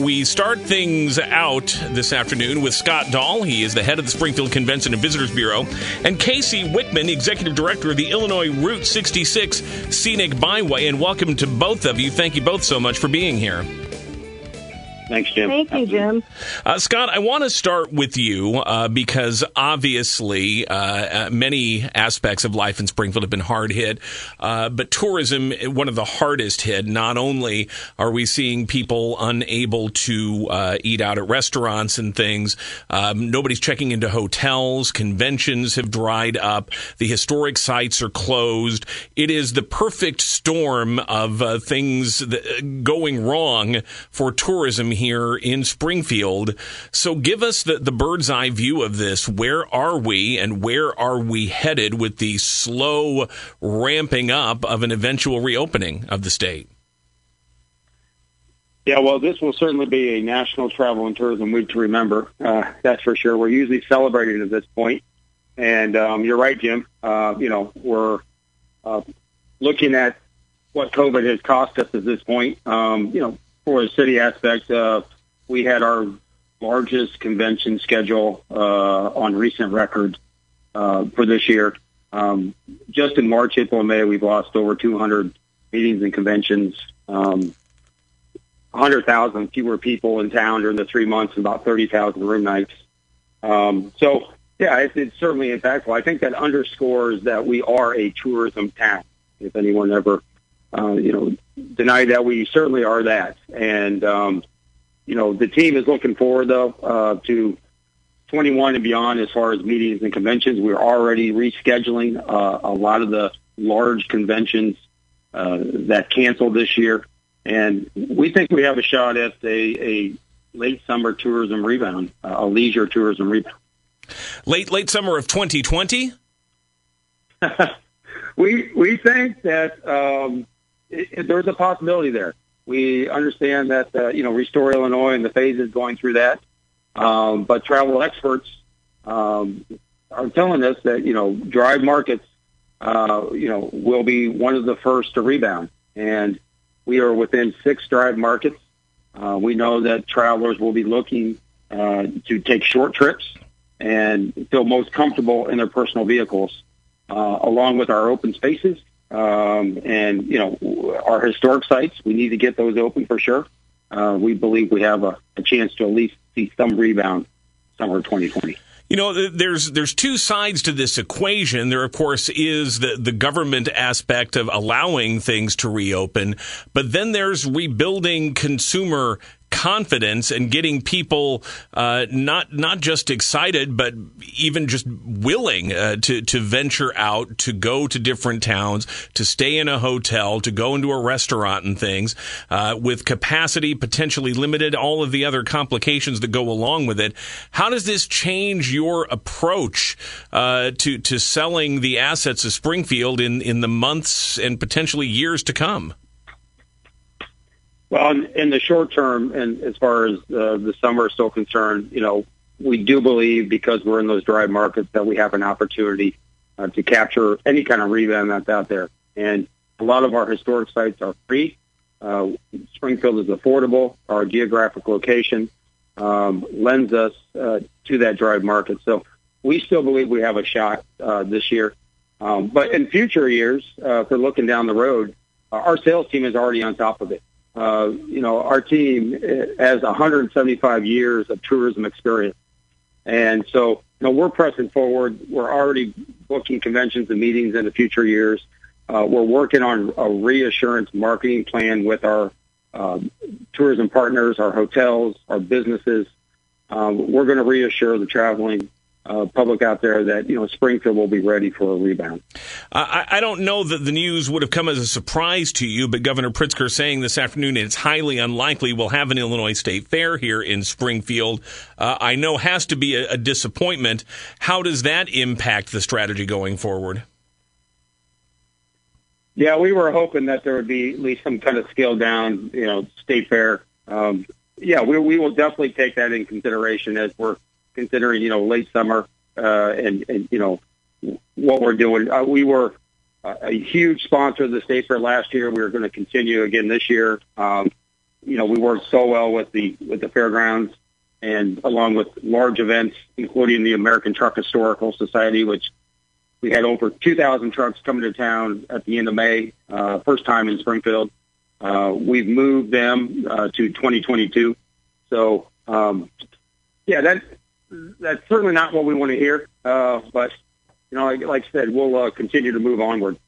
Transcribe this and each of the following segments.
We start things out this afternoon with Scott Dahl. He is the head of the Springfield Convention and Visitors Bureau, and Casey Wichmann, executive director of the Illinois Route 66 Scenic Byway. And welcome to both of you. Thank you both so much for being here. Thanks, Jim. Thank you, Jim. Uh, Scott, I want to start with you uh, because obviously uh, uh, many aspects of life in Springfield have been hard hit, uh, but tourism, one of the hardest hit. Not only are we seeing people unable to uh, eat out at restaurants and things, um, nobody's checking into hotels, conventions have dried up, the historic sites are closed. It is the perfect storm of things that, going wrong for tourism here in Springfield. So give us the, the bird's eye view of this. Where are we and where are we headed with the slow ramping up of an eventual reopening of the state? Yeah, well, this will certainly be a National Travel and Tourism Week to remember. Uh, that's for sure. We're usually celebrating at this point. And um, you're right, Jim. Uh, you know, we're uh, looking at what COVID has cost us at this point. Um, you know, for the city aspect, uh, we had our largest convention schedule uh, on recent record uh, for this year. Um, just in March, April, and May, we've lost over 200 meetings and conventions. Um, 100,000 fewer people in town during the three months and about 30,000 room nights. Um, so, yeah, it's, it's certainly impactful. I think that underscores that we are a tourism town. If anyone ever, uh, you know, denied that, we certainly are that. And, um, you know, the team is looking forward though uh, to 21 and beyond as far as meetings and conventions. We're already rescheduling uh, a lot of the large conventions uh, that canceled this year, and we think we have a shot at a, a late summer tourism rebound, a leisure tourism rebound. Late late summer of 2020. we we think that um, it, there's a possibility there. We understand that uh, you know Restore Illinois and the phases going through that, um, but travel experts um, are telling us that you know drive markets, uh, you know, will be one of the first to rebound, and we are within six drive markets. Uh, we know that travelers will be looking uh, to take short trips and feel most comfortable in their personal vehicles, uh, along with our open spaces um, and, you know, our historic sites, we need to get those open for sure. Uh, we believe we have a, a chance to at least see some rebound summer 2020. You know, there's there's two sides to this equation. There, of course, is the the government aspect of allowing things to reopen, but then there's rebuilding consumer confidence and getting people uh, not not just excited, but even just willing uh, to to venture out, to go to different towns, to stay in a hotel, to go into a restaurant and things, uh, with capacity potentially limited, all of the other complications that go along with it. How does this change your approach uh, to to selling the assets of Springfield in in the months and potentially years to come? Well, in the short term, and as far as uh, the summer is still concerned, you know, we do believe because we're in those drive markets that we have an opportunity uh, to capture any kind of rebound that's out there. And a lot of our historic sites are free. Uh, Springfield is affordable. Our geographic location um, lends us uh, to that drive market. So we still believe we have a shot uh, this year. Um, but in future years, uh, if we're looking down the road, our sales team is already on top of it. Uh, you know, our team has 175 years of tourism experience. And so, you know, we're pressing forward. We're already booking conventions and meetings in the future years. Uh, we're working on a reassurance marketing plan with our uh, tourism partners, our hotels, our businesses. Um, we're going to reassure the traveling uh, public out there that you know Springfield will be ready for a rebound. I, I, don't know that the news would have come as a surprise to you, but Governor Pritzker saying this afternoon it's highly unlikely we'll have an Illinois State Fair here in Springfield. Uh, I know has to be a, a disappointment. How does that impact the strategy going forward? Yeah, we were hoping that there would be at least some kind of scaled down, you know, state fair. Um, yeah, we, we will definitely take that in consideration as we're considering, you know, late summer uh, and, and, you know, what we're doing. Uh, we were a huge sponsor of the state fair last year. We are going to continue again this year. Um, you know, we work so well with the with the fairgrounds and along with large events, including the American Truck Historical Society, which we had over 2,000 trucks coming to town at the end of May, uh, first time in Springfield. Uh, we've moved them uh, to 2022. So, um, yeah, that that's certainly not what we want to hear. Uh, but you know, like, like I said, we'll uh, continue to move onward.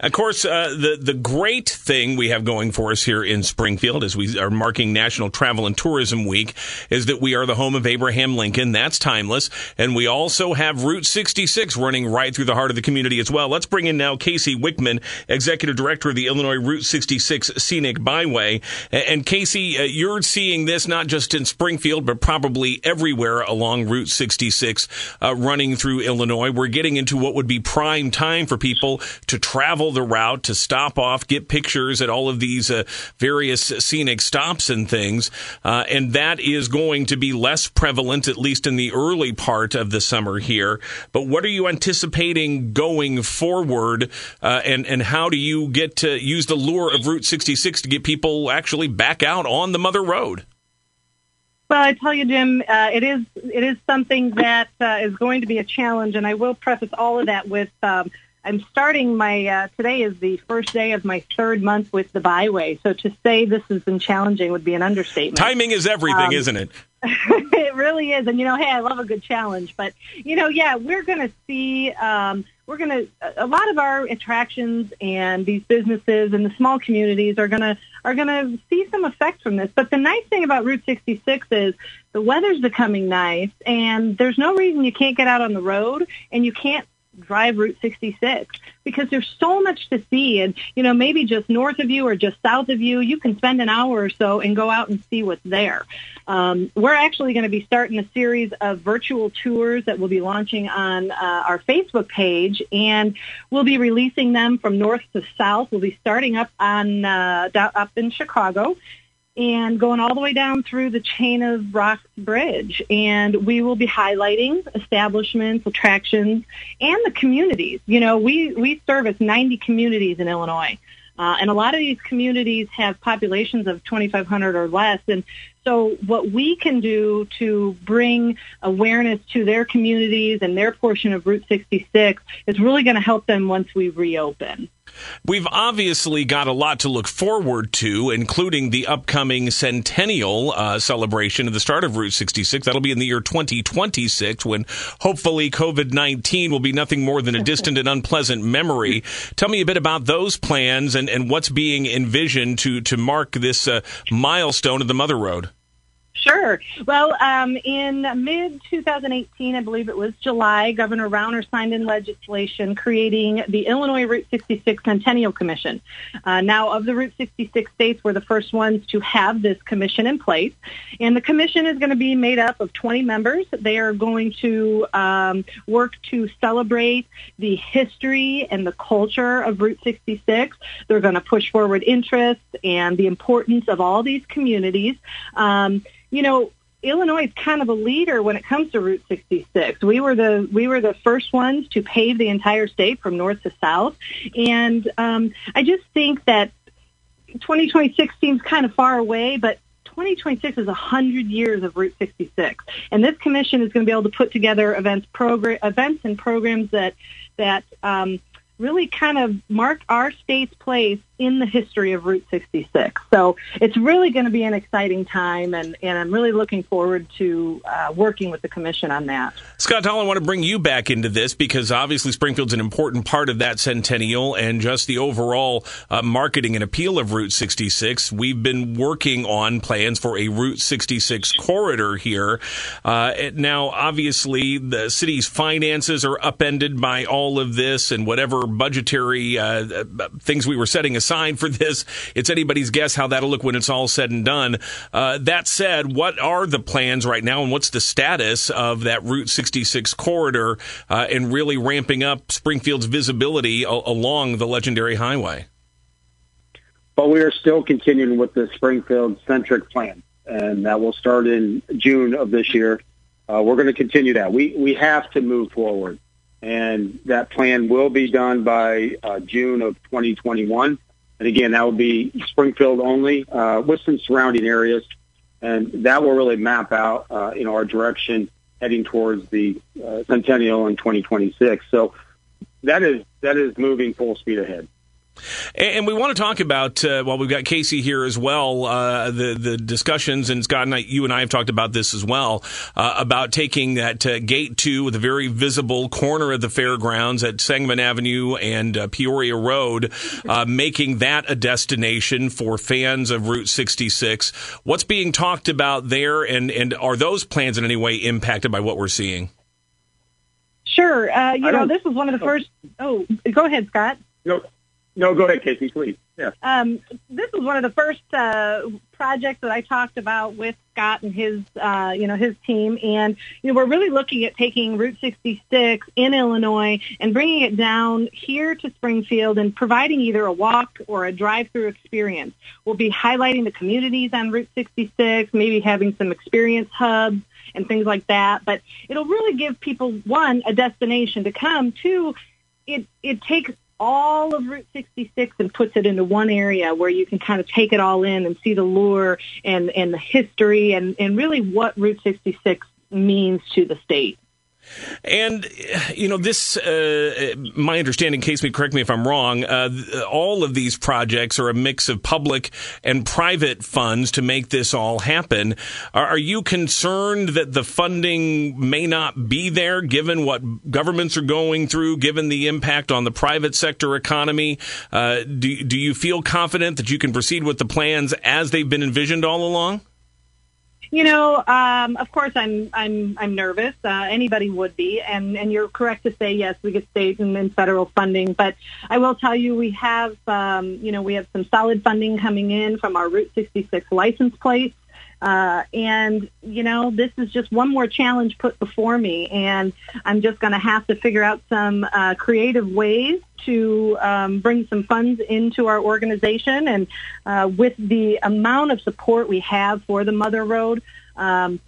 Of course, uh, the the great thing we have going for us here in Springfield, as we are marking National Travel and Tourism Week, is that we are the home of Abraham Lincoln. That's timeless, and we also have Route 66 running right through the heart of the community as well. Let's bring in now Casey Wichmann, Executive Director of the Illinois Route 66 Scenic Byway. And Casey, uh, you're seeing this not just in Springfield, but probably everywhere along Route 66 uh, running through Illinois. We're getting into what would be prime time for people to travel travel the route to stop off, get pictures at all of these uh, various scenic stops and things. Uh, and that is going to be less prevalent, at least in the early part of the summer here. But what are you anticipating going forward? Uh, and, and how do you get to use the lure of Route 66 to get people actually back out on the Mother Road? Well, I tell you, Jim, uh, it is it is something that uh, is going to be a challenge, and I will preface all of that with um, I'm starting my, uh, today is the first day of my third month with the byway. So to say this has been challenging would be an understatement. Timing is everything, um, isn't it? it really is. And, you know, hey, I love a good challenge. But, you know, yeah, we're going to see, um, we're going to, a lot of our attractions and these businesses and the small communities are going to, are going to see some effects from this. But the nice thing about Route 66 is the weather's becoming nice and there's no reason you can't get out on the road and you can't drive Route 66 because there's so much to see. And, you know, maybe just north of you or just south of you, you can spend an hour or so and go out and see what's there. Um, we're actually going to be starting a series of virtual tours that we'll be launching on uh, our Facebook page, and we'll be releasing them from north to south. We'll be starting up on uh, up in Chicago, and going all the way down through the chain of rocks bridge. And we will be highlighting establishments, attractions, and the communities. You know, we, we service 90 communities in Illinois. Uh, and a lot of these communities have populations of 2,500 or less. And so what we can do to bring awareness to their communities and their portion of Route 66 is really going to help them once we reopen. We've obviously got a lot to look forward to, including the upcoming centennial uh, celebration of the start of Route 66. That'll be in the year 2026 when hopefully COVID 19 will be nothing more than a distant and unpleasant memory. Tell me a bit about those plans and, and what's being envisioned to, to mark this uh, milestone of the Mother Road. Sure. Well, um, in mid 2018, I believe it was July, Governor Rauner signed in legislation creating the Illinois Route 66 Centennial Commission. Uh, now, of the Route 66 states, we're the first ones to have this commission in place. And the commission is going to be made up of 20 members. They are going to um, work to celebrate the history and the culture of Route 66. They're going to push forward interests and the importance of all these communities. Um, you know, Illinois is kind of a leader when it comes to Route 66. We were the we were the first ones to pave the entire state from north to south, and um, I just think that 2026 seems kind of far away, but 2026 is 100 years of Route 66, and this commission is going to be able to put together events, program, events and programs that that um, really kind of mark our state's place in the history of Route 66. So it's really going to be an exciting time, and, and I'm really looking forward to uh, working with the commission on that. Scott Hall, I want to bring you back into this because obviously Springfield's an important part of that centennial and just the overall uh, marketing and appeal of Route 66. We've been working on plans for a Route 66 corridor here. Uh, now, obviously, the city's finances are upended by all of this and whatever budgetary uh, things we were setting aside sign for this. It's anybody's guess how that'll look when it's all said and done. Uh, that said, what are the plans right now, and what's the status of that Route 66 corridor uh, and really ramping up Springfield's visibility a- along the legendary highway? Well, we are still continuing with the Springfield centric plan, and that will start in June of this year. Uh, we're going to continue that. We we have to move forward, and that plan will be done by uh, June of 2021 And again, that will be Springfield only uh, with some surrounding areas. And that will really map out, uh, you know, our direction heading towards the uh, centennial in 2026. So that is that is moving full speed ahead. And we want to talk about, uh, well, we've got Casey here as well, uh, the, the discussions, and Scott and I, you and I have talked about this as well, uh, about taking that uh, gate two, the very visible corner of the fairgrounds at Sangamon Avenue and uh, Peoria Road, uh, making that a destination for fans of Route 66. What's being talked about there, and, and are those plans in any way impacted by what we're seeing? Sure. you know, this was one of the first. Oh, go ahead, Scott. No, no, go ahead, Casey, please. Yeah. Um, this was one of the first uh, projects that I talked about with Scott and his, uh, you know, his team, and you know, we're really looking at taking Route 66 in Illinois and bringing it down here to Springfield and providing either a walk or a drive-through experience. We'll be highlighting the communities on Route 66, maybe having some experience hubs and things like that. But it'll really give people one a destination to come. Two, it it takes all of Route 66 and puts it into one area where you can kind of take it all in and see the lure and, and the history and, and really what Route 66 means to the state. And you know, this uh, my understanding. Case me, correct me if I'm wrong. Uh, all of these projects are a mix of public and private funds to make this all happen. Are, you concerned that the funding may not be there, given what governments are going through, given the impact on the private sector economy? Uh, do do you feel confident that you can proceed with the plans as they've been envisioned all along? You know, um, of course, I'm I'm I'm nervous. Uh, anybody would be, and and you're correct to say yes, we get state and, and federal funding. But I will tell you, we have um, you know we have some solid funding coming in from our Route 66 license plate. Uh, and, you know, this is just one more challenge put before me, and I'm just going to have to figure out some uh, creative ways to um, bring some funds into our organization. And uh, with the amount of support we have for the Mother Road, um,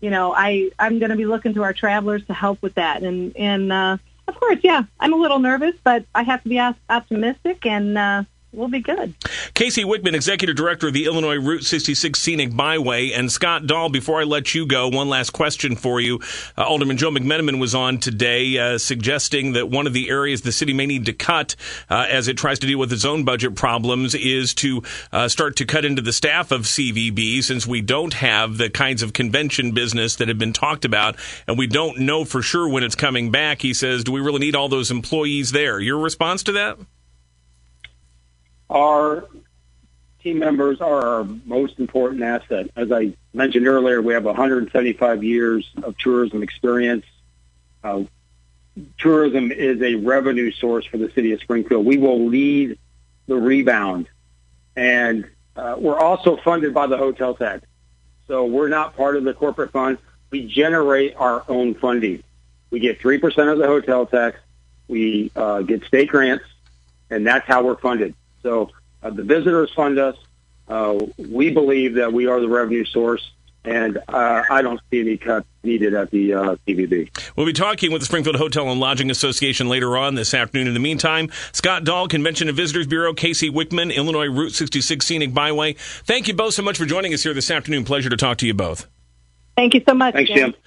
you know, I, I'm going to be looking to our travelers to help with that. And, and uh, of course, yeah, I'm a little nervous, but I have to be optimistic and uh, we'll be good. Casey Wichmann, Executive Director of the Illinois Route 66 Scenic Byway, and Scott Dahl. Before I let you go, one last question for you. Uh, Alderman Joe McMenamin was on today, uh, suggesting that one of the areas the city may need to cut uh, as it tries to deal with its own budget problems is to uh, start to cut into the staff of CVB, since we don't have the kinds of convention business that have been talked about, and we don't know for sure when it's coming back. He says, "Do we really need all those employees there?" Your response to that? Our team members are our most important asset. As I mentioned earlier, we have 175 years of tourism experience. Uh, tourism is a revenue source for the city of Springfield. We will lead the rebound. And uh, we're also funded by the hotel tax. So we're not part of the corporate fund. We generate our own funding. We get 3% of the hotel tax. We uh, get state grants, and that's how we're funded. So uh, the visitors fund us. Uh, we believe that we are the revenue source, and uh, I don't see any cuts needed at the uh, CVB. We'll be talking with the Springfield Hotel and Lodging Association later on this afternoon. In the meantime, Scott Dahl, Convention and Visitors Bureau, Casey Wichmann, Illinois Route 66 Scenic Byway. Thank you both so much for joining us here this afternoon. Pleasure to talk to you both. Thank you so much. Thanks, Jim. Jim.